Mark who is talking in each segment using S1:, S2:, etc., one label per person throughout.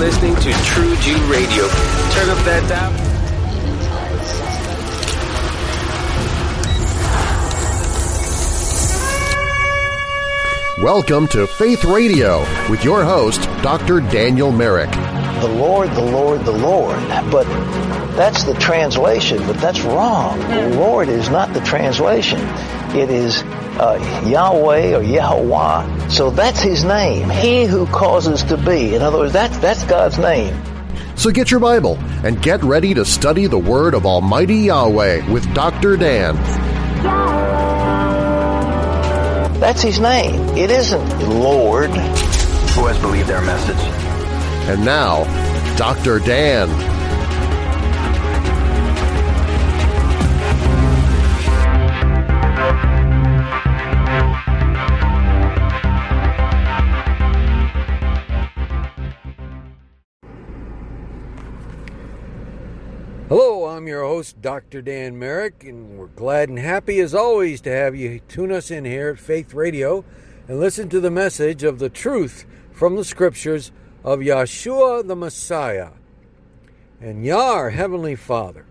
S1: listening to True Jew Radio. Turn up that dial.
S2: Welcome to Faith Radio with your host, Dr. Daniel Merrick.
S3: The Lord, the Lord, the Lord. But that's the translation, but that's wrong. The Lord is not the translation. It is uh, Yahweh or Yahweh. So that's his name. He who causes to be. In other words, that's, that's God's name.
S2: So get your Bible and get ready to study the Word of Almighty Yahweh with Dr. Dan.
S3: That's his name. It isn't Lord.
S4: Who has believed their message?
S2: And now, Dr. Dan.
S5: Dr. Dan Merrick, and we're glad and happy as always to have you tune us in here at Faith Radio and listen to the message of the truth from the scriptures of Yeshua the Messiah and Yah, Heavenly Father.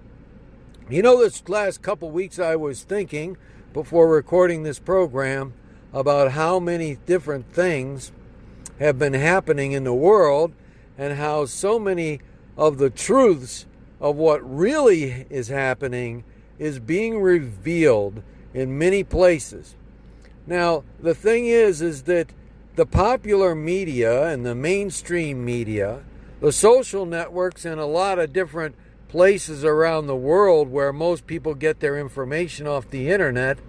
S5: You know, this last couple weeks I was thinking before recording this program about how many different things have been happening in the world and how so many of the truths of what really is happening is being revealed in many places. Now, the thing is is that the popular media and the mainstream media, the social networks and a lot of different places around the world where most people get their information off the internet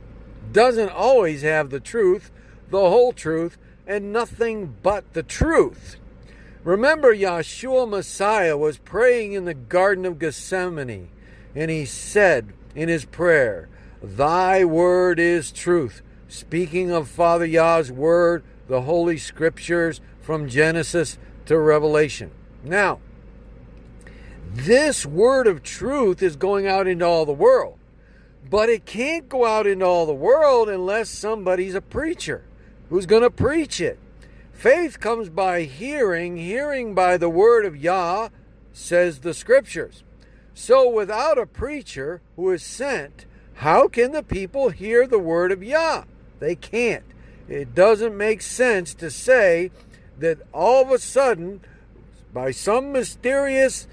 S5: doesn't always have the truth, the whole truth, and nothing but the truth. Remember, Yeshua Messiah was praying in the Garden of Gethsemane, and he said in his prayer, Thy word is truth. Speaking of Father Yah's word, the Holy Scriptures from Genesis to Revelation. Now, this word of truth is going out into all the world, but it can't go out into all the world unless somebody's a preacher who's going to preach it. Faith comes by hearing, hearing by the word of Yah, says the scriptures. So without a preacher who is sent, how can the people hear the word of Yah? They can't. It doesn't make sense to say that all of a sudden, by some mysterious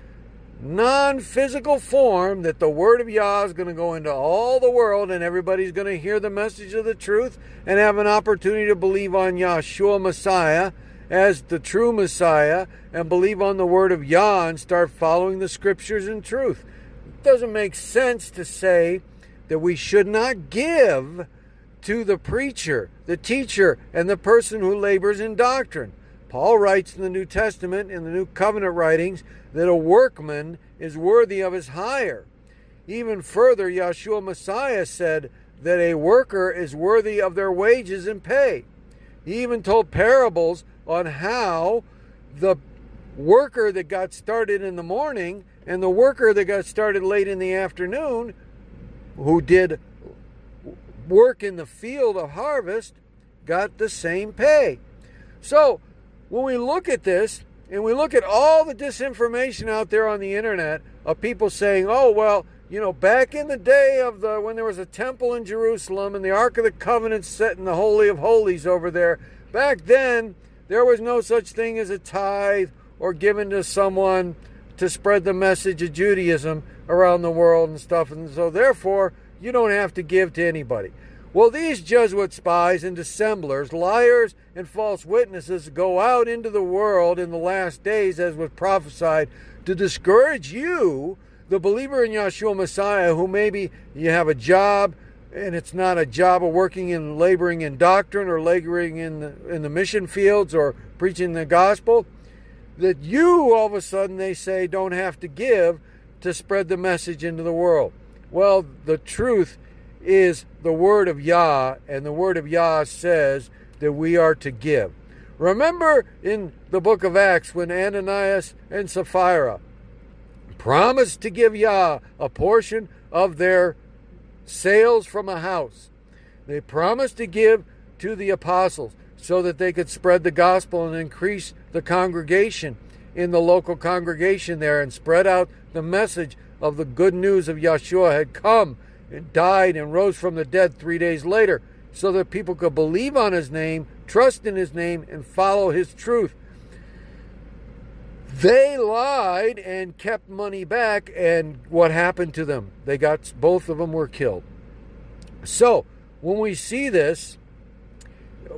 S5: non physical form that the word of Yah is going to go into all the world and everybody's going to hear the message of the truth and have an opportunity to believe on Yahshua Messiah as the true Messiah and believe on the word of Yah and start following the scriptures in truth. It doesn't make sense to say that we should not give to the preacher, the teacher, and the person who labors in doctrine. Paul writes in the New Testament, in the New Covenant writings, that a workman is worthy of his hire. Even further, Yeshua Messiah said that a worker is worthy of their wages and pay. He even told parables on how the worker that got started in the morning and the worker that got started late in the afternoon, who did work in the field of harvest, got the same pay. So, when we look at this and we look at all the disinformation out there on the internet of people saying, "Oh, well, you know, back in the day of the when there was a temple in Jerusalem and the Ark of the Covenant set in the Holy of Holies over there, back then there was no such thing as a tithe or given to someone to spread the message of Judaism around the world and stuff, and so therefore you don't have to give to anybody. Well, these Jesuit spies and dissemblers, liars and false witnesses go out into the world in the last days, as was prophesied, to discourage you, the believer in Yeshua Messiah, who maybe you have a job and it's not a job of working and laboring in doctrine or laboring in the, in the mission fields or preaching the gospel, that you all of a sudden they say don't have to give to spread the message into the world. Well, the truth is the word of Yah, and the word of Yah says that we are to give. Remember in the book of Acts when Ananias and Sapphira promised to give Yah a portion of their sales from a house. They promised to give to the apostles so that they could spread the gospel and increase the congregation in the local congregation there and spread out the message of the good news of Yeshua had come and died and rose from the dead three days later so that people could believe on his name, trust in his name, and follow his truth. They lied and kept money back, and what happened to them? They got both of them were killed. So, when we see this,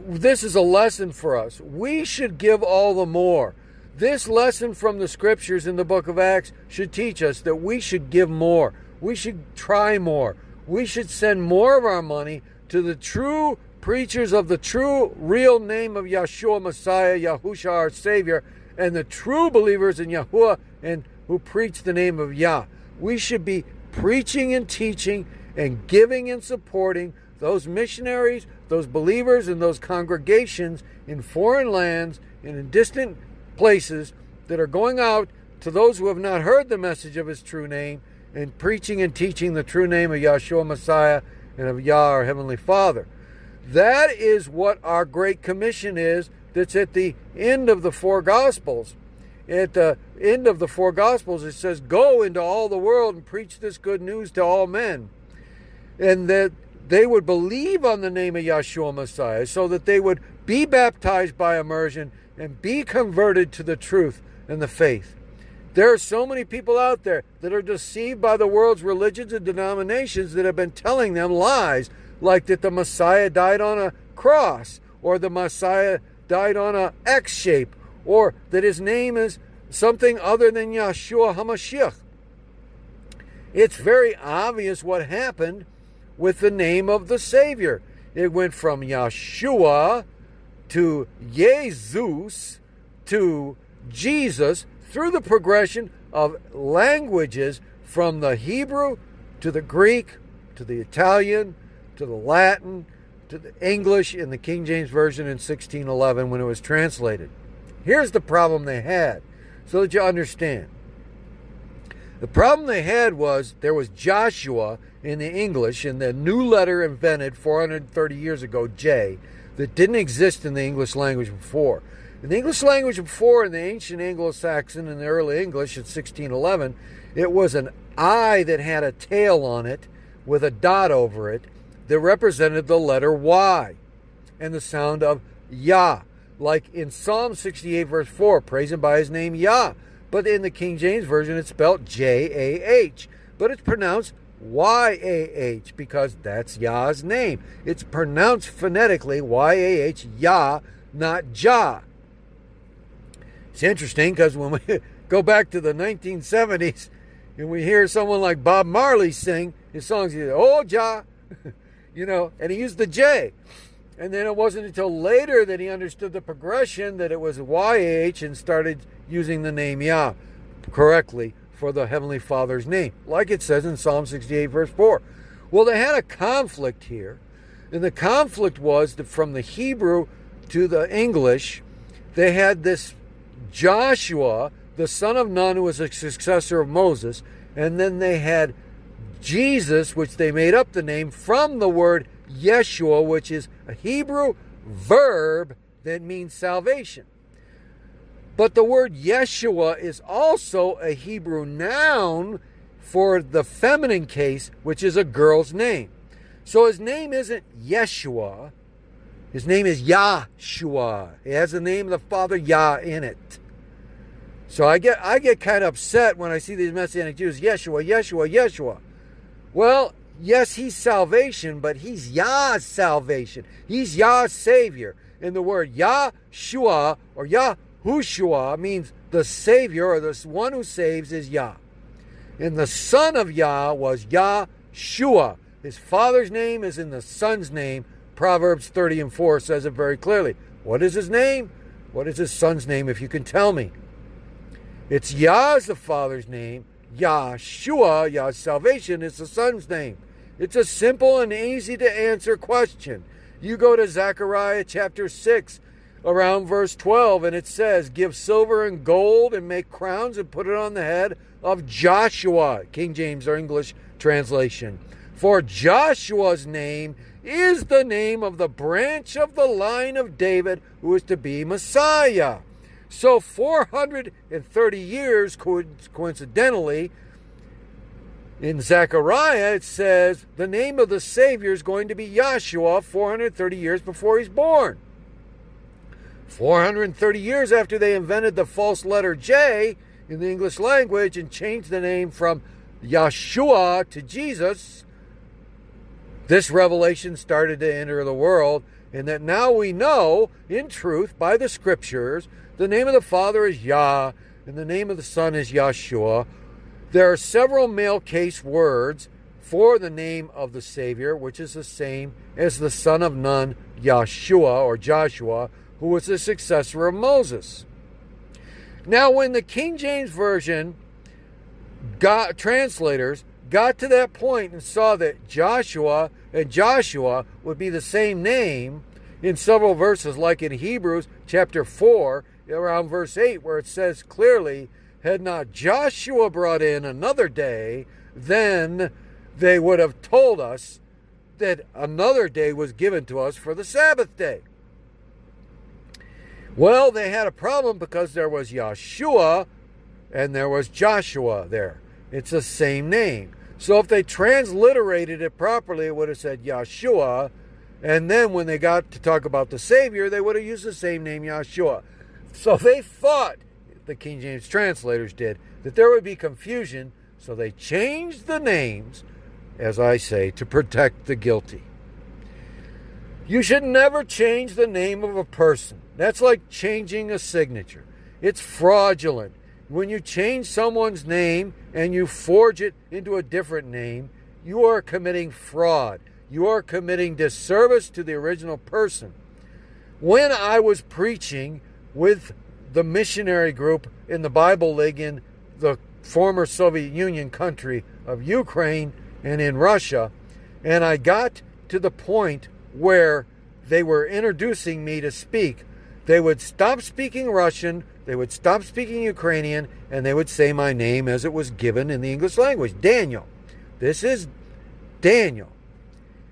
S5: this is a lesson for us. We should give all the more. This lesson from the scriptures in the book of Acts should teach us that we should give more. We should try more. We should send more of our money to the true preachers of the true, real name of Yeshua Messiah, Yahusha our Savior, and the true believers in Yahuwah and who preach the name of Yah. We should be preaching and teaching and giving and supporting those missionaries, those believers, and those congregations in foreign lands and in distant places that are going out to those who have not heard the message of his true name and preaching and teaching the true name of Yahshua Messiah and of Yah, our Heavenly Father. That is what our Great Commission is that's at the end of the four Gospels. At the end of the four Gospels, it says, Go into all the world and preach this good news to all men. And that they would believe on the name of Yahshua Messiah so that they would be baptized by immersion and be converted to the truth and the faith. There are so many people out there that are deceived by the world's religions and denominations that have been telling them lies, like that the Messiah died on a cross, or the Messiah died on a X shape, or that his name is something other than Yeshua HaMashiach. It's very obvious what happened with the name of the Savior. It went from Yeshua to Jesus to Jesus through the progression of languages from the Hebrew to the Greek to the Italian to the Latin to the English in the King James Version in 1611 when it was translated. Here's the problem they had, so that you understand. The problem they had was there was Joshua in the English in the new letter invented 430 years ago, J, that didn't exist in the English language before. In the English language before, in the ancient Anglo Saxon and the early English in 1611, it was an I that had a tail on it with a dot over it that represented the letter Y and the sound of Yah. Like in Psalm 68, verse 4, praise him by his name Yah. But in the King James Version, it's spelled J A H. But it's pronounced Y A H because that's Yah's name. It's pronounced phonetically Y A H, Yah, not Jah. It's interesting because when we go back to the 1970s and we hear someone like Bob Marley sing his songs, he said, Oh, Jah, you know, and he used the J. And then it wasn't until later that he understood the progression that it was YH and started using the name Yah correctly for the Heavenly Father's name, like it says in Psalm 68, verse 4. Well, they had a conflict here, and the conflict was that from the Hebrew to the English, they had this Joshua, the son of Nun, who was a successor of Moses, and then they had Jesus, which they made up the name from the word Yeshua, which is a Hebrew verb that means salvation. But the word Yeshua is also a Hebrew noun for the feminine case, which is a girl's name. So his name isn't Yeshua, his name is Yahshua. It has the name of the Father Yah in it. So I get I get kind of upset when I see these Messianic Jews, Yeshua, Yeshua, Yeshua. Well, yes, he's salvation, but he's Yah's salvation. He's Yah's Savior. And the word Yahshua or Yahushua means the Savior or the one who saves is Yah. And the Son of Yah was Yahshua. His father's name is in the Son's name, Proverbs 30 and 4 says it very clearly. What is his name? What is his son's name, if you can tell me? It's Yah's the father's name. Yahshua, Yah's salvation, is the son's name. It's a simple and easy to answer question. You go to Zechariah chapter 6, around verse 12, and it says, Give silver and gold and make crowns and put it on the head of Joshua, King James or English translation. For Joshua's name is the name of the branch of the line of David who is to be Messiah. So 430 years, coincidentally, in Zechariah, it says the name of the Savior is going to be Yahshua 430 years before he's born. 430 years after they invented the false letter J in the English language and changed the name from Yeshua to Jesus, this revelation started to enter the world, and that now we know, in truth, by the scriptures, the name of the Father is Yah, and the name of the Son is Yeshua. There are several male case words for the name of the Savior, which is the same as the son of Nun, Yeshua or Joshua, who was the successor of Moses. Now, when the King James Version got translators got to that point and saw that Joshua and Joshua would be the same name in several verses, like in Hebrews chapter 4, around verse 8, where it says clearly, Had not Joshua brought in another day, then they would have told us that another day was given to us for the Sabbath day. Well, they had a problem because there was Yeshua and there was Joshua there. It's the same name. So if they transliterated it properly, it would have said Yeshua. And then when they got to talk about the Savior, they would have used the same name, Yeshua. So they thought, the King James translators did, that there would be confusion. So they changed the names, as I say, to protect the guilty. You should never change the name of a person. That's like changing a signature. It's fraudulent. When you change someone's name and you forge it into a different name, you are committing fraud. You are committing disservice to the original person. When I was preaching with the missionary group in the Bible League in the former Soviet Union country of Ukraine and in Russia, and I got to the point where they were introducing me to speak, they would stop speaking Russian, they would stop speaking Ukrainian, and they would say my name as it was given in the English language Daniel. This is Daniel.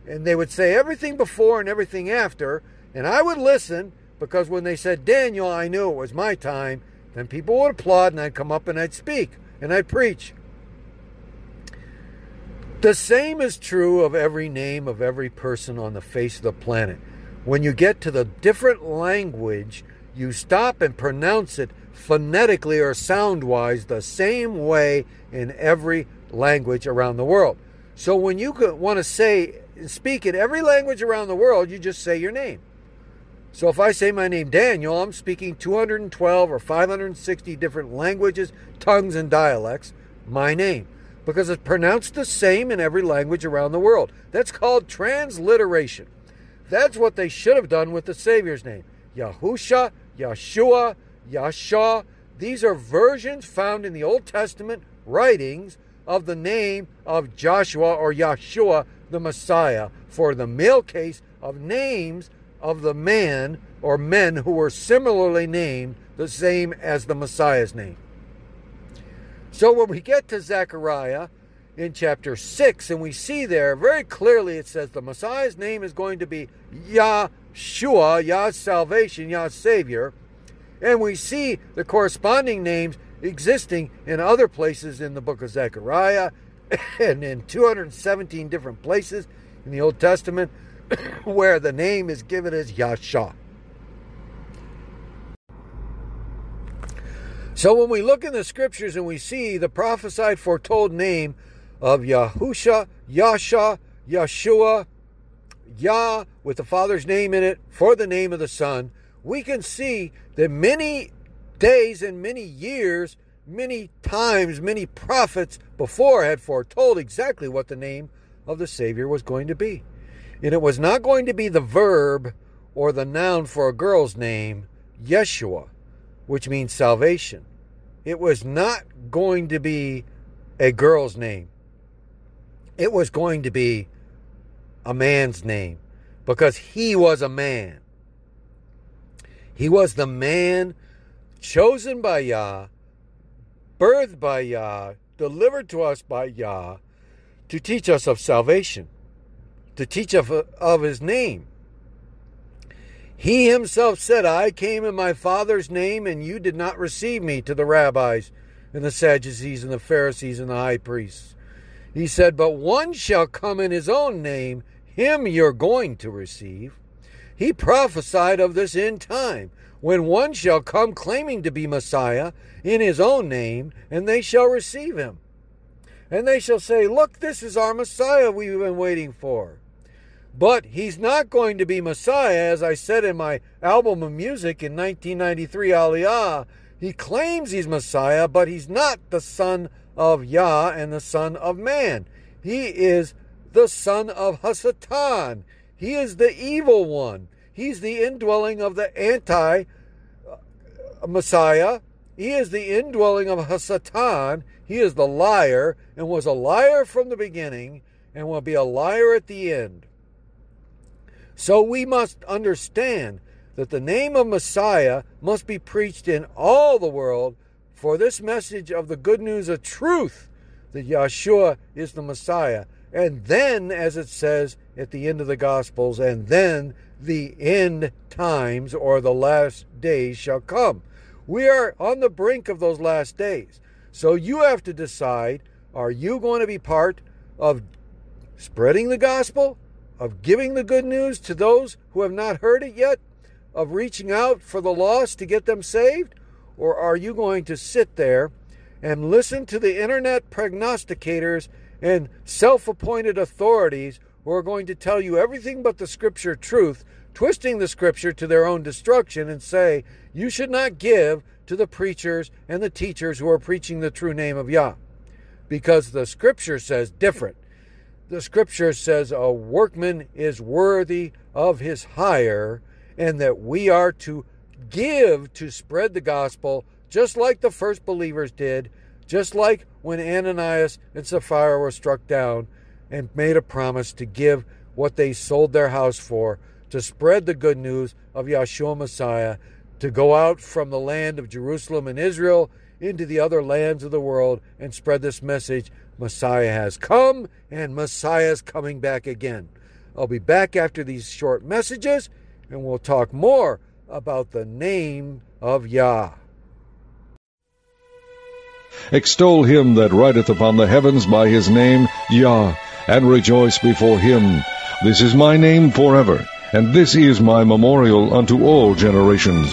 S5: And they would say everything before and everything after, and I would listen because when they said Daniel, I knew it was my time. Then people would applaud, and I'd come up and I'd speak and I'd preach. The same is true of every name of every person on the face of the planet. When you get to the different language, you stop and pronounce it phonetically or sound wise the same way in every language around the world. So when you want to say, speak in every language around the world, you just say your name. So if I say my name Daniel, I'm speaking 212 or 560 different languages, tongues, and dialects, my name, because it's pronounced the same in every language around the world. That's called transliteration. That's what they should have done with the Savior's name. Yahusha, Yeshua, Yasha. These are versions found in the Old Testament writings of the name of Joshua or Yeshua, the Messiah, for the male case of names of the man or men who were similarly named the same as the Messiah's name. So when we get to Zechariah, in chapter 6, and we see there very clearly it says the Messiah's name is going to be Yahshua, Yah's salvation, Yah's Savior. And we see the corresponding names existing in other places in the book of Zechariah and in 217 different places in the Old Testament where the name is given as Yahshua. So when we look in the scriptures and we see the prophesied foretold name of Yahusha, Yasha, Yeshua, Yah with the Father's name in it for the name of the Son, we can see that many days and many years, many times, many prophets before had foretold exactly what the name of the Savior was going to be. And it was not going to be the verb or the noun for a girl's name, Yeshua, which means salvation. It was not going to be a girl's name it was going to be a man's name because he was a man. He was the man chosen by Yah, birthed by Yah, delivered to us by Yah to teach us of salvation, to teach of, of his name. He himself said, I came in my Father's name, and you did not receive me to the rabbis and the Sadducees and the Pharisees and the high priests. He said, But one shall come in his own name, him you're going to receive. He prophesied of this end time, when one shall come claiming to be Messiah in his own name, and they shall receive him. And they shall say, Look, this is our Messiah we've been waiting for. But he's not going to be Messiah, as I said in my album of music in 1993, Aliyah. He claims he's Messiah, but he's not the son of Yah and the son of man. He is the son of Hasatan. He is the evil one. He's the indwelling of the anti Messiah. He is the indwelling of Hasatan. He is the liar and was a liar from the beginning and will be a liar at the end. So we must understand that the name of Messiah must be preached in all the world for this message of the good news of truth that Yeshua is the Messiah. And then, as it says at the end of the Gospels, and then the end times or the last days shall come. We are on the brink of those last days. So you have to decide are you going to be part of spreading the gospel of giving the good news to those who have not heard it yet, of reaching out for the lost to get them saved? Or are you going to sit there and listen to the internet prognosticators and self appointed authorities who are going to tell you everything but the scripture truth, twisting the scripture to their own destruction, and say, you should not give to the preachers and the teachers who are preaching the true name of Yah? Because the scripture says different the scripture says a workman is worthy of his hire, and that we are to give to spread the gospel, just like the first believers did, just like when Ananias and Sapphira were struck down and made a promise to give what they sold their house for, to spread the good news of Yeshua Messiah, to go out from the land of Jerusalem and Israel into the other lands of the world and spread this message Messiah has come and Messiah is coming back again. I'll be back after these short messages and we'll talk more about the name of Yah.
S6: Extol him that rideth upon the heavens by his name, Yah, and rejoice before him. This is my name forever, and this is my memorial unto all generations.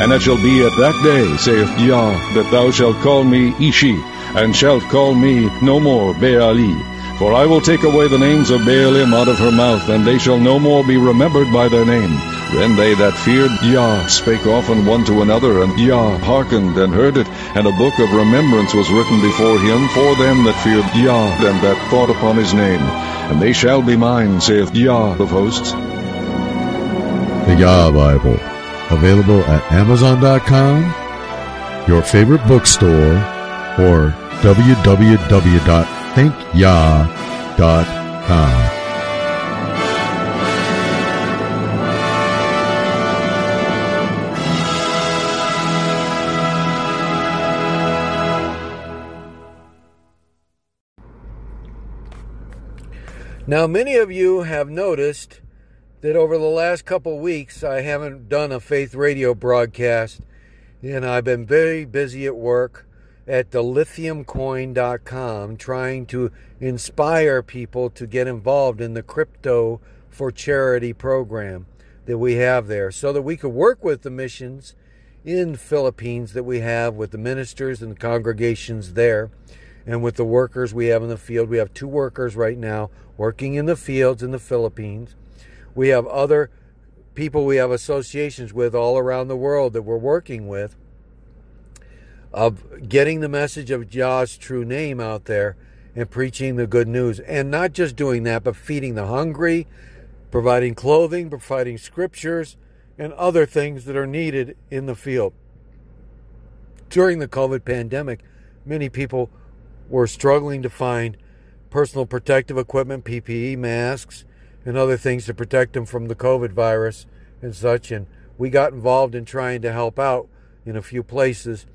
S6: And it shall be at that day, saith Yah, that thou shalt call me Ishi, and shalt call me no more Baali. For I will take away the names of Baalim out of her mouth, and they shall no more be remembered by their name. Then they that feared Yah spake often one to another, and Yah hearkened and heard it, and a book of remembrance was written before him for them that feared Yah, and that thought upon his name. And they shall be mine, saith Yah of hosts.
S7: The Yah Bible, available at Amazon.com, your favorite bookstore, or www.thinkyah.com.
S5: Now, many of you have noticed that over the last couple weeks I haven't done a faith radio broadcast, and I've been very busy at work at dilithiumcoin.com trying to inspire people to get involved in the crypto for charity program that we have there so that we could work with the missions in Philippines that we have with the ministers and the congregations there and with the workers we have in the field. We have two workers right now working in the fields in the Philippines. We have other people we have associations with all around the world that we're working with of getting the message of Yah's true name out there and preaching the good news. And not just doing that, but feeding the hungry, providing clothing, providing scriptures, and other things that are needed in the field. During the COVID pandemic, many people were struggling to find personal protective equipment, PPE, masks, and other things to protect them from the COVID virus and such. And we got involved in trying to help out in a few places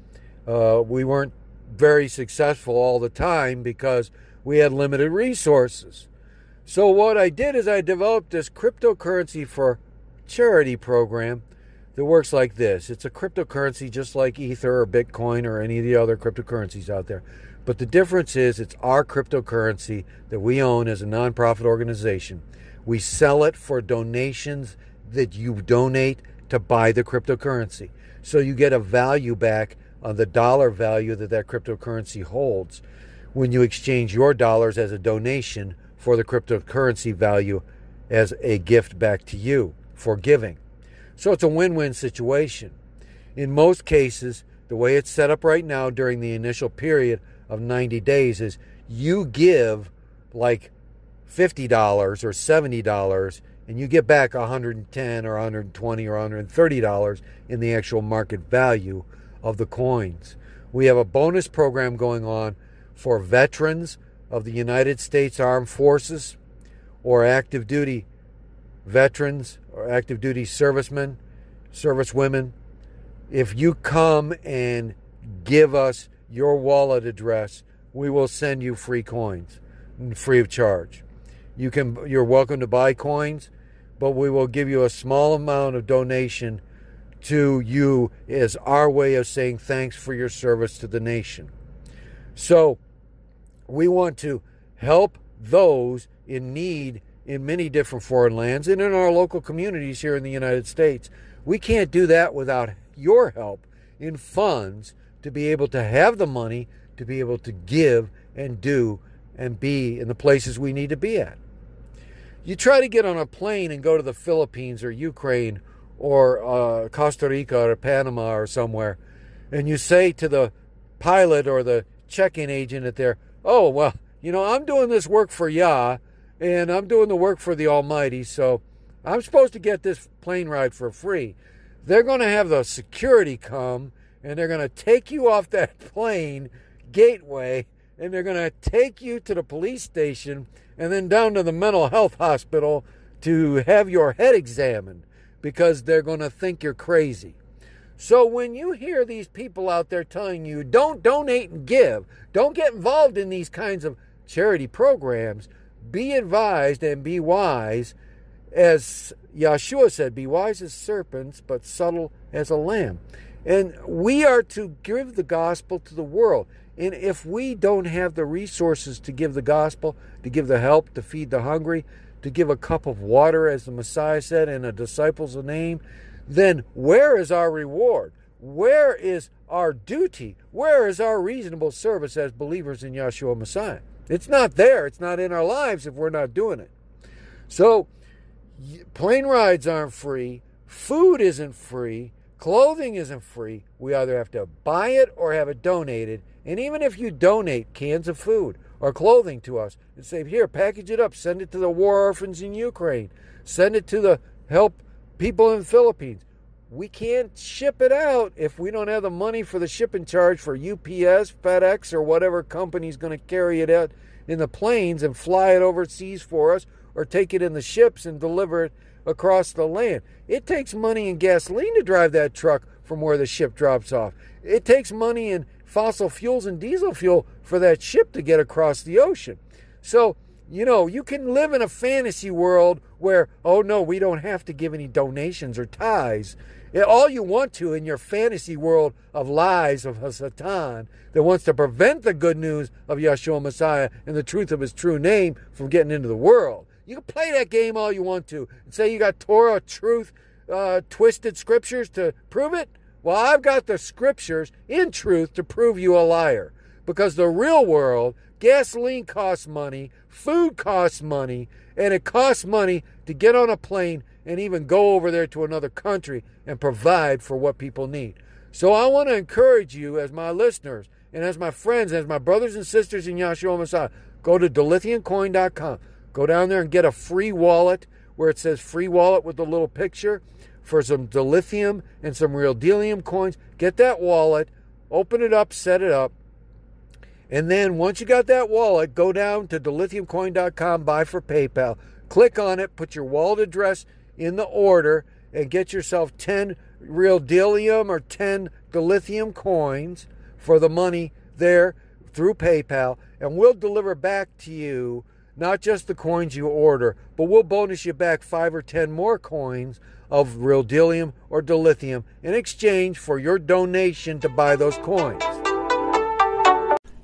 S5: uh, we weren't very successful all the time because we had limited resources. So, what I did is I developed this cryptocurrency for charity program that works like this. It's a cryptocurrency just like Ether or Bitcoin or any of the other cryptocurrencies out there. But the difference is it's our cryptocurrency that we own as a nonprofit organization. We sell it for donations that you donate to buy the cryptocurrency. So you get a value back on the dollar value that that cryptocurrency holds when you exchange your dollars as a donation for the cryptocurrency value as a gift back to you for giving. So it's a win win situation. In most cases, the way it's set up right now during the initial period of 90 days is you give like $50 or $70 and you get back 110 or 120 or 130 dollars in the actual market value of the coins. We have a bonus program going on for veterans of the United States Armed Forces or active duty veterans or active duty servicemen, servicewomen. If you come and give us your wallet address, we will send you free coins free of charge. You can you're welcome to buy coins, but we will give you a small amount of donation to you is our way of saying thanks for your service to the nation. So, we want to help those in need in many different foreign lands and in our local communities here in the United States. We can't do that without your help in funds to be able to have the money to be able to give and do and be in the places we need to be at. You try to get on a plane and go to the Philippines or Ukraine or uh, Costa Rica or Panama or somewhere, and you say to the pilot or the check in agent at there, Oh, well, you know, I'm doing this work for Yah and I'm doing the work for the Almighty, so I'm supposed to get this plane ride for free. They're going to have the security come and they're going to take you off that plane gateway and they're going to take you to the police station and then down to the mental health hospital to have your head examined because they're going to think you're crazy. So when you hear these people out there telling you don't donate and give, don't get involved in these kinds of charity programs, be advised and be wise. As Yeshua said, be wise as serpents, but subtle as a lamb. And we are to give the gospel to the world. And if we don't have the resources to give the gospel, to give the help, to feed the hungry, to give a cup of water, as the Messiah said, in a disciple's name, then where is our reward? Where is our duty? Where is our reasonable service as believers in Yeshua Messiah? It's not there. It's not in our lives if we're not doing it. So, plane rides aren't free. Food isn't free. Clothing isn't free. We either have to buy it or have it donated. And even if you donate cans of food or clothing to us and say, here, package it up, send it to the war orphans in Ukraine, send it to the help people in the Philippines. We can't ship it out if we don't have the money for the shipping charge for UPS, FedEx, or whatever company's going to carry it out in the planes and fly it overseas for us or take it in the ships and deliver it across the land. It takes money and gasoline to drive that truck from where the ship drops off. It takes money and fossil fuels and diesel fuel for that ship to get across the ocean. So, you know, you can live in a fantasy world where, oh no, we don't have to give any donations or ties. All you want to in your fantasy world of lies of Satan that wants to prevent the good news of Yeshua Messiah and the truth of his true name from getting into the world. You can play that game all you want to and say you got Torah, truth, uh, twisted scriptures to prove it. Well, I've got the scriptures in truth to prove you a liar. Because the real world, gasoline costs money, food costs money, and it costs money to get on a plane and even go over there to another country and provide for what people need. So I want to encourage you as my listeners and as my friends, as my brothers and sisters in Yahshua Messiah, go to dilithiumcoin.com. Go down there and get a free wallet where it says free wallet with a little picture for some dilithium and some real delium coins. Get that wallet, open it up, set it up. And then once you got that wallet, go down to dilithiumcoin.com, buy for PayPal. Click on it, put your wallet address in the order, and get yourself 10 real delium or 10 dilithium coins for the money there through PayPal. And we'll deliver back to you not just the coins you order, but we'll bonus you back five or ten more coins of real dillium or dilithium in exchange for your donation to buy those coins.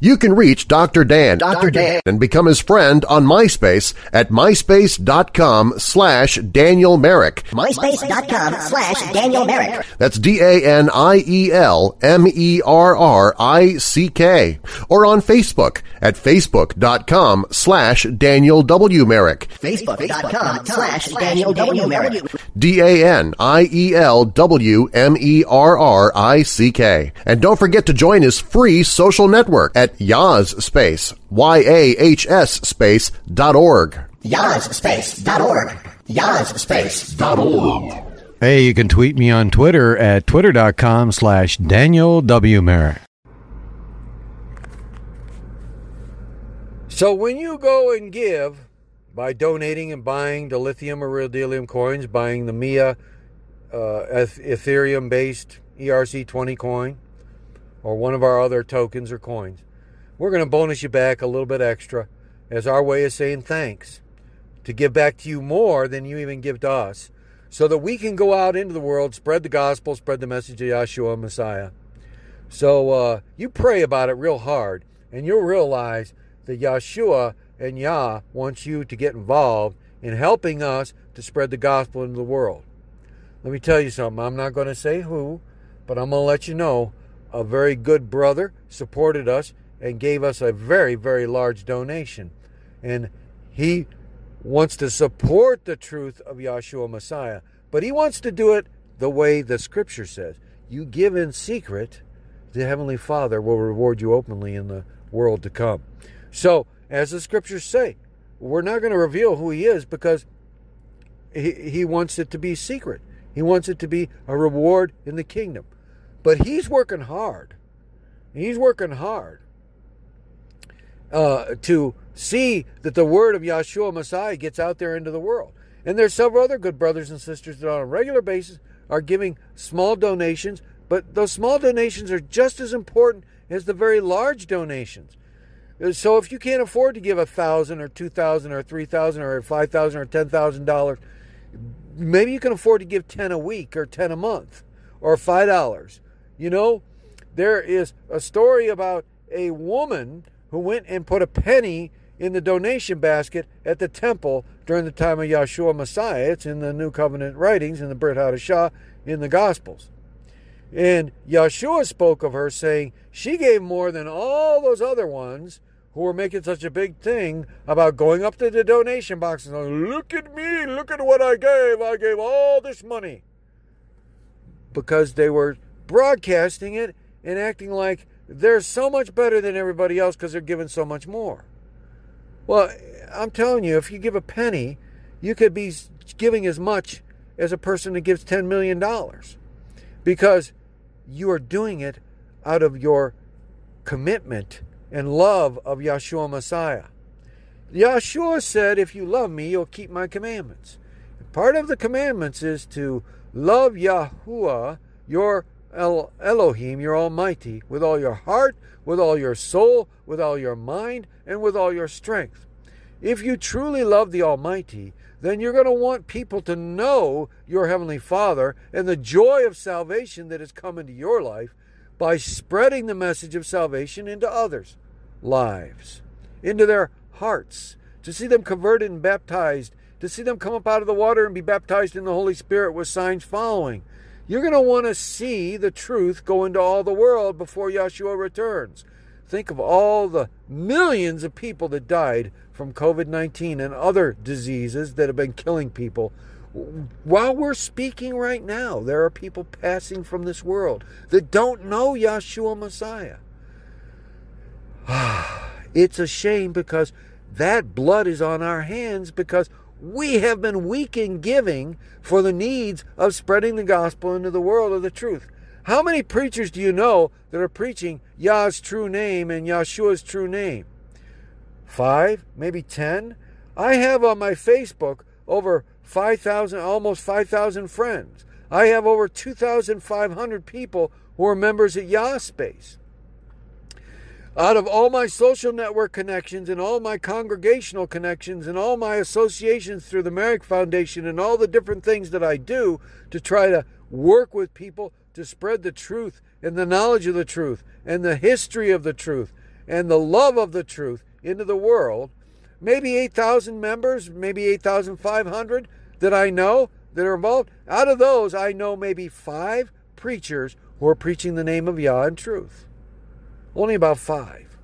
S2: You can reach Dr. Dan, Dr. Dan and become his friend on MySpace at myspace.com slash Daniel Merrick.
S8: MySpace.com slash Daniel Merrick.
S2: That's D-A-N-I-E-L-M-E-R-R-I-C-K. Or on Facebook at facebook.com slash Daniel W. Merrick.
S8: Facebook.com slash Daniel W. Merrick.
S2: D-A-N-I-E-L-W-M-E-R-R-I-C-K. And don't forget to join his free social network at Yahs Space, Y-A-H-S Space dot org.
S8: Yahs Space dot org. Yahs Space dot org.
S9: Hey, you can tweet me on Twitter at twitter.com slash Daniel W. Merrick.
S5: So when you go and give by donating and buying the lithium or iridium coins, buying the Mia uh, Ethereum based ERC20 coin, or one of our other tokens or coins, we're going to bonus you back a little bit extra as our way of saying thanks to give back to you more than you even give to us so that we can go out into the world, spread the gospel, spread the message of Yahshua Messiah. So uh, you pray about it real hard, and you'll realize that Yahshua and Yah wants you to get involved in helping us to spread the gospel into the world. Let me tell you something. I'm not going to say who, but I'm going to let you know a very good brother supported us and gave us a very, very large donation. And he wants to support the truth of Yahshua Messiah, but he wants to do it the way the scripture says. You give in secret, the Heavenly Father will reward you openly in the world to come. So, as the scriptures say, we're not going to reveal who he is because he, he wants it to be secret. He wants it to be a reward in the kingdom. But he's working hard. He's working hard uh, to see that the word of Yahshua Messiah gets out there into the world. And there's several other good brothers and sisters that on a regular basis are giving small donations, but those small donations are just as important as the very large donations. So if you can't afford to give a thousand or two thousand or three thousand or five thousand or ten thousand dollars, maybe you can afford to give ten a week or ten a month or five dollars. You know, there is a story about a woman who went and put a penny in the donation basket at the temple during the time of Yahshua Messiah. It's in the New Covenant writings in the Brit Hadashah in the Gospels. And Yahshua spoke of her saying she gave more than all those other ones who were making such a big thing about going up to the donation box and saying, Look at me, look at what I gave. I gave all this money. Because they were broadcasting it and acting like they're so much better than everybody else because they're giving so much more. Well, I'm telling you, if you give a penny, you could be giving as much as a person that gives $10 million because you are doing it out of your commitment and love of Yahshua Messiah. Yahshua said, If you love me, you'll keep my commandments. Part of the commandments is to love Yahuwah, your El- Elohim, your Almighty, with all your heart, with all your soul, with all your mind, and with all your strength. If you truly love the Almighty, then you're going to want people to know your Heavenly Father and the joy of salvation that has come into your life by spreading the message of salvation into others' lives, into their hearts, to see them converted and baptized, to see them come up out of the water and be baptized in the Holy Spirit with signs following. You're going to want to see the truth go into all the world before Yahshua returns. Think of all the millions of people that died from COVID 19 and other diseases that have been killing people. While we're speaking right now, there are people passing from this world that don't know Yahshua Messiah. It's a shame because that blood is on our hands because we have been weak in giving for the needs of spreading the gospel into the world of the truth. How many preachers do you know that are preaching Yah's true name and Yahshua's true name? Five, maybe ten? I have on my Facebook over 5,000, almost 5,000 friends. I have over 2,500 people who are members at Yah Space. Out of all my social network connections and all my congregational connections and all my associations through the Merrick Foundation and all the different things that I do to try to work with people to spread the truth and the knowledge of the truth and the history of the truth and the love of the truth into the world, maybe 8,000 members, maybe 8,500 that I know that are involved. Out of those, I know maybe five preachers who are preaching the name of Yah in truth. Only about five.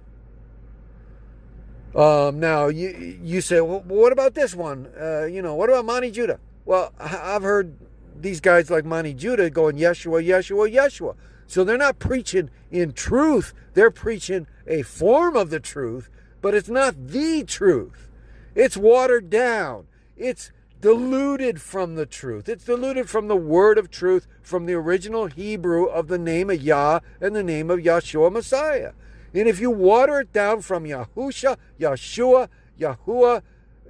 S5: Um, now you you say, well, what about this one? Uh, you know, what about Monte Judah? Well, I've heard these guys like Monte Judah going Yeshua, Yeshua, Yeshua. So they're not preaching in truth; they're preaching a form of the truth, but it's not the truth. It's watered down. It's diluted from the truth. It's diluted from the word of truth, from the original Hebrew of the name of Yah and the name of Yahshua Messiah. And if you water it down from Yahusha, Yeshua, Yahuwah,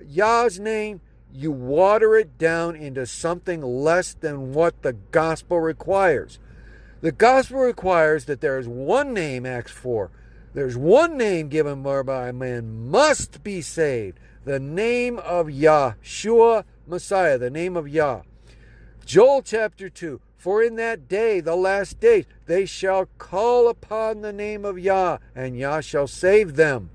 S5: Yah's name, you water it down into something less than what the gospel requires. The gospel requires that there is one name, Acts 4. There's one name given whereby a man must be saved. The name of Yahshua Messiah, the name of Yah. Joel chapter 2 For in that day, the last day, they shall call upon the name of Yah, and Yah shall save them.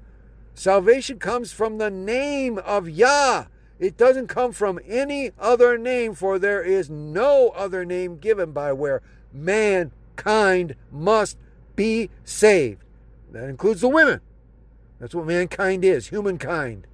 S5: Salvation comes from the name of Yah. It doesn't come from any other name, for there is no other name given by where mankind must be saved. That includes the women. That's what mankind is, humankind.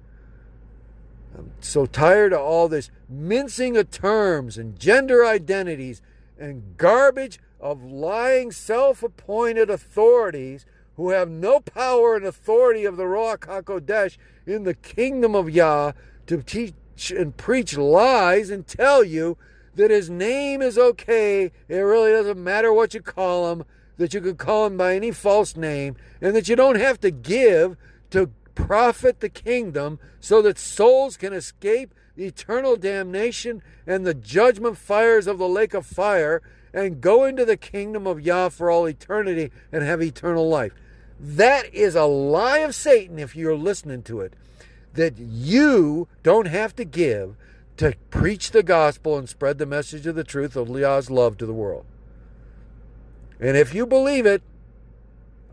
S5: I'm so tired of all this mincing of terms and gender identities and garbage of lying self appointed authorities who have no power and authority of the Ruach HaKodesh in the kingdom of Yah to teach and preach lies and tell you that his name is okay. It really doesn't matter what you call him, that you can call him by any false name, and that you don't have to give to profit the kingdom so that souls can escape eternal damnation and the judgment fires of the lake of fire and go into the kingdom of Yah for all eternity and have eternal life. That is a lie of Satan if you're listening to it. That you don't have to give to preach the gospel and spread the message of the truth of Yah's love to the world. And if you believe it,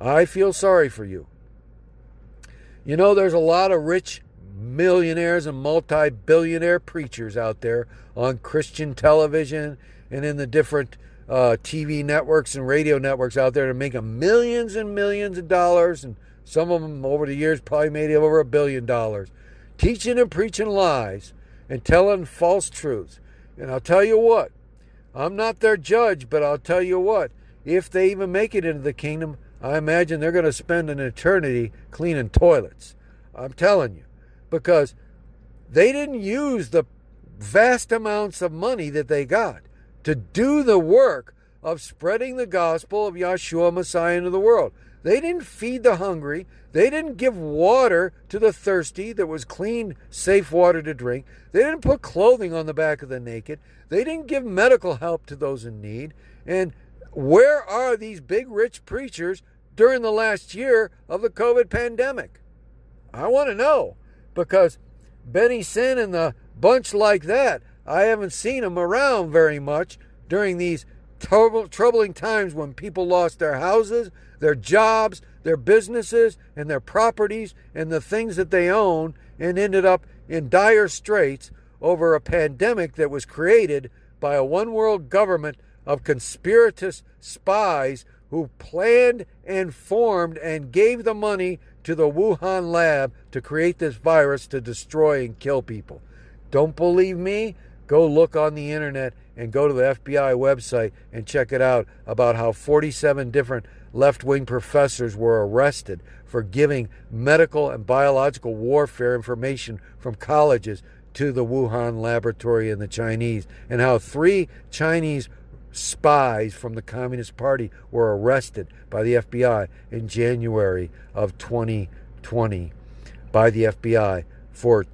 S5: I feel sorry for you. You know, there's a lot of rich millionaires and multi billionaire preachers out there on Christian television and in the different uh, TV networks and radio networks out there to make millions and millions of dollars. And some of them over the years probably made over a billion dollars. Teaching and preaching lies and telling false truths. And I'll tell you what, I'm not their judge, but I'll tell you what, if they even make it into the kingdom, I imagine they're going to spend an eternity cleaning toilets. I'm telling you. Because they didn't use the vast amounts of money that they got to do the work of spreading the gospel of Yahshua Messiah into the world. They didn't feed the hungry. They didn't give water to the thirsty that was clean, safe water to drink. They didn't put clothing on the back of the naked. They didn't give medical help to those in need. And where are these big rich preachers during the last year of the COVID pandemic? I want to know because Benny Sin and the bunch like that, I haven't seen them around very much during these troubling times when people lost their houses, their jobs, their businesses, and their properties and the things that they own and ended up in dire straits over a pandemic that was created by a one world government of conspiratous spies who planned and formed and gave the money to the Wuhan lab to create this virus to destroy and kill people. Don't believe me? Go look on the internet and go to the FBI website and check it out about how 47 different left wing professors were arrested for giving medical and biological warfare information from colleges to the Wuhan laboratory and the Chinese, and how three Chinese spies from the Communist Party were arrested by the FBI in January of 2020 by the FBI for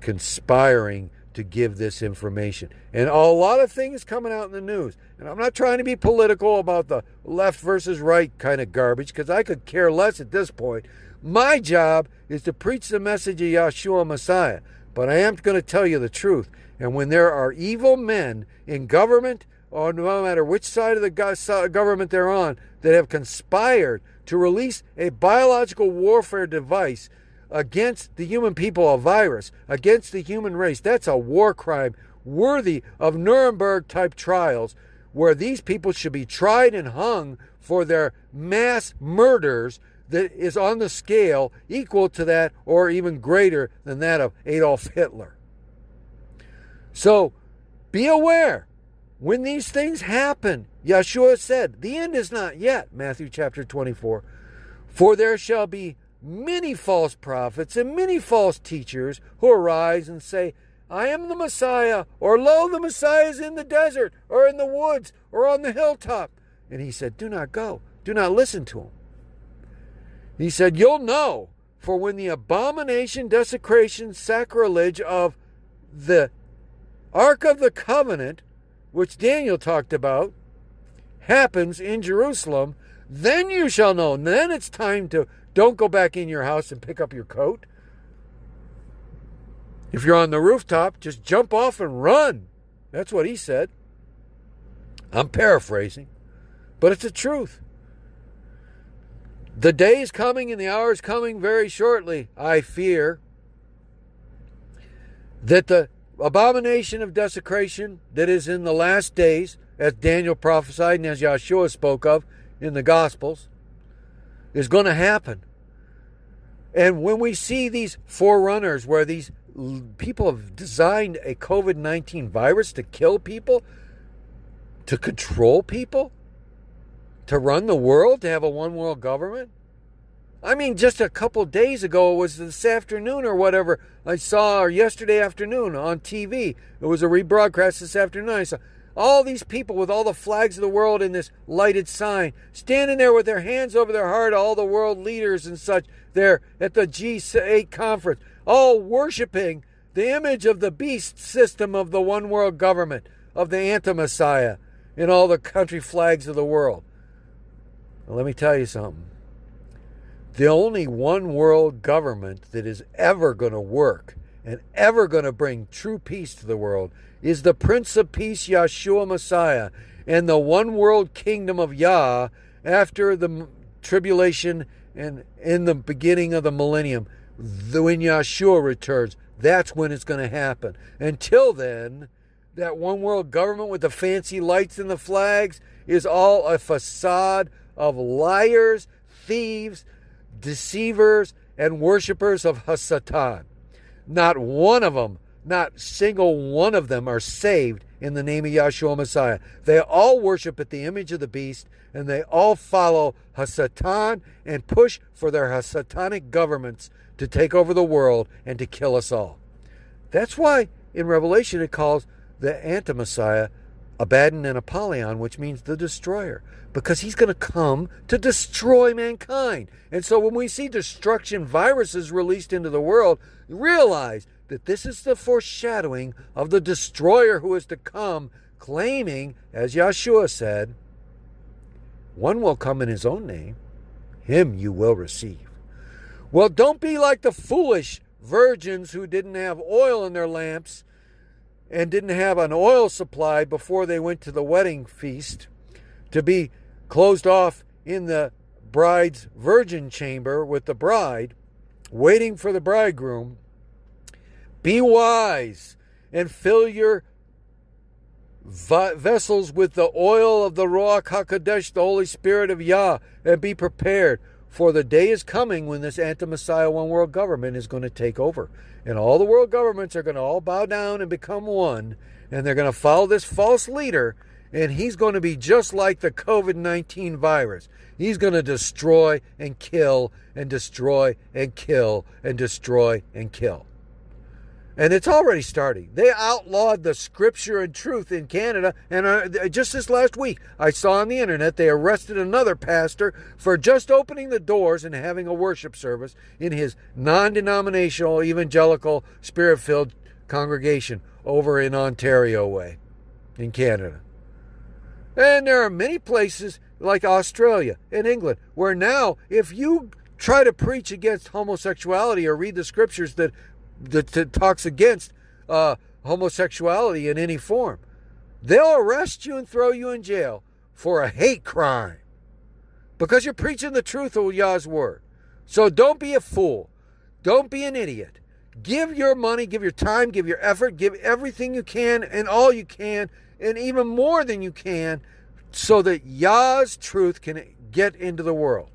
S5: conspiring to give this information. And a lot of things coming out in the news. And I'm not trying to be political about the left versus right kind of garbage because I could care less at this point. My job is to preach the message of Yeshua Messiah. But I am going to tell you the truth. And when there are evil men in government, or no matter which side of the government they're on, that have conspired to release a biological warfare device against the human people, a virus, against the human race. That's a war crime worthy of Nuremberg type trials where these people should be tried and hung for their mass murders that is on the scale equal to that or even greater than that of Adolf Hitler. So be aware when these things happen. Yeshua said, The end is not yet, Matthew chapter 24. For there shall be many false prophets and many false teachers who arise and say, I am the Messiah, or lo, the Messiah is in the desert, or in the woods, or on the hilltop. And he said, Do not go, do not listen to him. He said, You'll know, for when the abomination, desecration, sacrilege of the Ark of the Covenant, which Daniel talked about, happens in Jerusalem, then you shall know. And then it's time to don't go back in your house and pick up your coat. If you're on the rooftop, just jump off and run. That's what he said. I'm paraphrasing, but it's the truth. The day is coming and the hour is coming very shortly, I fear, that the abomination of desecration that is in the last days, as Daniel prophesied and as Yeshua spoke of in the Gospels, is going to happen. And when we see these forerunners where these people have designed a COVID 19 virus to kill people, to control people, to run the world, to have a one world government. I mean, just a couple days ago, it was this afternoon or whatever, I saw, or yesterday afternoon on TV. It was a rebroadcast this afternoon. I saw all these people with all the flags of the world in this lighted sign, standing there with their hands over their heart, all the world leaders and such there at the G8 conference, all worshiping the image of the beast system of the one world government, of the anti Messiah, in all the country flags of the world. Well, let me tell you something. The only one world government that is ever going to work and ever going to bring true peace to the world is the Prince of Peace, Yeshua Messiah, and the one world kingdom of Yah after the tribulation and in the beginning of the millennium. When Yeshua returns, that's when it's going to happen. Until then, that one world government with the fancy lights and the flags is all a facade of liars, thieves, deceivers, and worshippers of Hasatan. Not one of them not single one of them are saved in the name of Yahshua Messiah. They all worship at the image of the beast and they all follow Hasatan and push for their Hasatanic governments to take over the world and to kill us all. That's why in Revelation it calls the anti Messiah Abaddon and Apollyon, which means the destroyer, because he's going to come to destroy mankind. And so when we see destruction viruses released into the world, realize that this is the foreshadowing of the destroyer who is to come, claiming, as Yeshua said, one will come in his own name, him you will receive. Well, don't be like the foolish virgins who didn't have oil in their lamps and didn't have an oil supply before they went to the wedding feast to be closed off in the bride's virgin chamber with the bride, waiting for the bridegroom be wise and fill your vessels with the oil of the Ruach HaKodesh, the Holy Spirit of Yah, and be prepared. For the day is coming when this anti Messiah one world government is going to take over. And all the world governments are going to all bow down and become one. And they're going to follow this false leader. And he's going to be just like the COVID 19 virus. He's going to destroy and kill and destroy and kill and destroy and kill. And it's already starting. They outlawed the scripture and truth in Canada. And uh, just this last week, I saw on the internet they arrested another pastor for just opening the doors and having a worship service in his non denominational, evangelical, spirit filled congregation over in Ontario way in Canada. And there are many places like Australia and England where now if you try to preach against homosexuality or read the scriptures that that, that talks against uh, homosexuality in any form, they'll arrest you and throw you in jail for a hate crime because you're preaching the truth of Yah's word. So don't be a fool. Don't be an idiot. Give your money, give your time, give your effort, give everything you can and all you can, and even more than you can, so that Yah's truth can get into the world.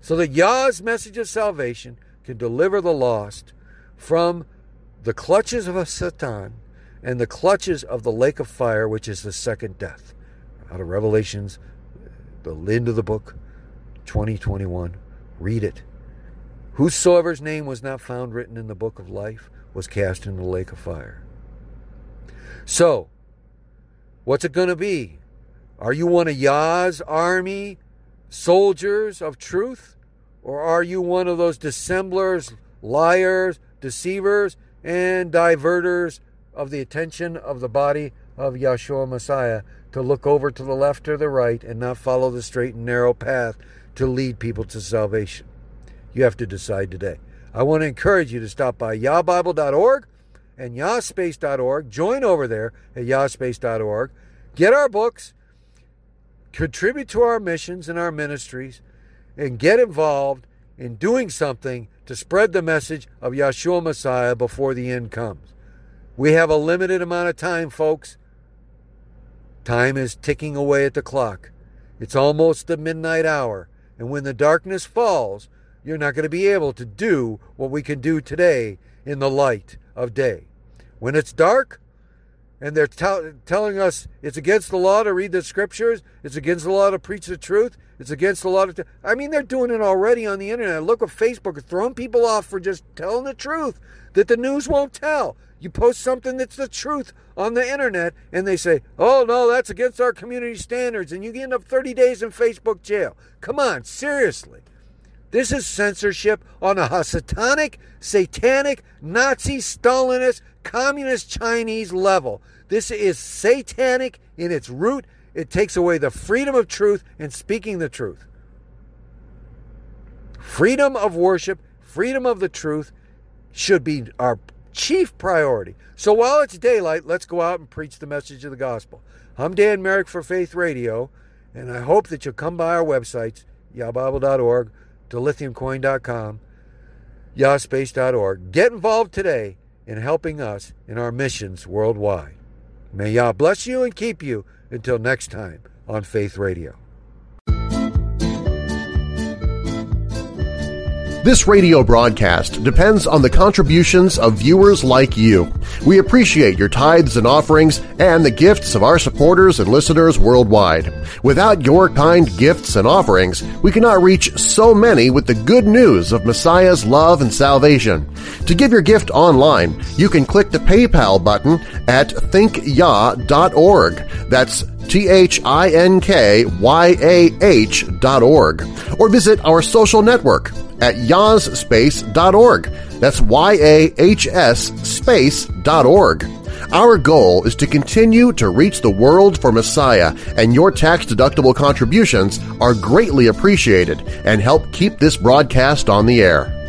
S5: So that Yah's message of salvation can deliver the lost from the clutches of a Satan and the clutches of the lake of fire, which is the second death. Out of Revelations, the end of the book, 2021. Read it. Whosoever's name was not found written in the book of life was cast in the lake of fire. So, what's it going to be? Are you one of Yah's army soldiers of truth? Or are you one of those dissemblers, liars, deceivers, and diverters of the attention of the body of Yahshua Messiah to look over to the left or the right and not follow the straight and narrow path to lead people to salvation? You have to decide today. I want to encourage you to stop by yahbible.org and yahspace.org. Join over there at yahspace.org. Get our books, contribute to our missions and our ministries, and get involved in doing something to spread the message of Yahshua Messiah before the end comes. We have a limited amount of time, folks. Time is ticking away at the clock. It's almost the midnight hour. And when the darkness falls, you're not going to be able to do what we can do today in the light of day. When it's dark and they're t- telling us it's against the law to read the scriptures, it's against the law to preach the truth, it's against the law of. T- I mean, they're doing it already on the internet. Look at Facebook, is throwing people off for just telling the truth that the news won't tell. You post something that's the truth on the internet, and they say, oh, no, that's against our community standards, and you end up 30 days in Facebook jail. Come on, seriously. This is censorship on a satanic, satanic, Nazi, Stalinist, communist Chinese level. This is satanic in its root. It takes away the freedom of truth and speaking the truth. Freedom of worship, freedom of the truth should be our chief priority. So while it's daylight, let's go out and preach the message of the gospel. I'm Dan Merrick for Faith Radio, and I hope that you'll come by our websites, yahbible.org, dilithiumcoin.com, yahspace.org. Get involved today in helping us in our missions worldwide. May Yah bless you and keep you until next time on Faith Radio.
S2: This radio broadcast depends on the contributions of viewers like you. We appreciate your tithes and offerings and the gifts of our supporters and listeners worldwide. Without your kind gifts and offerings, we cannot reach so many with the good news of Messiah's love and salvation. To give your gift online, you can click the PayPal button at thinkyah.org. That's T-H-I-N-K-Y-A-H dot org. Or visit our social network at yahsspace.org. That's Y-A-H-S space.org. Our goal is to continue to reach the world for Messiah, and your tax-deductible contributions are greatly appreciated and help keep this broadcast on the air.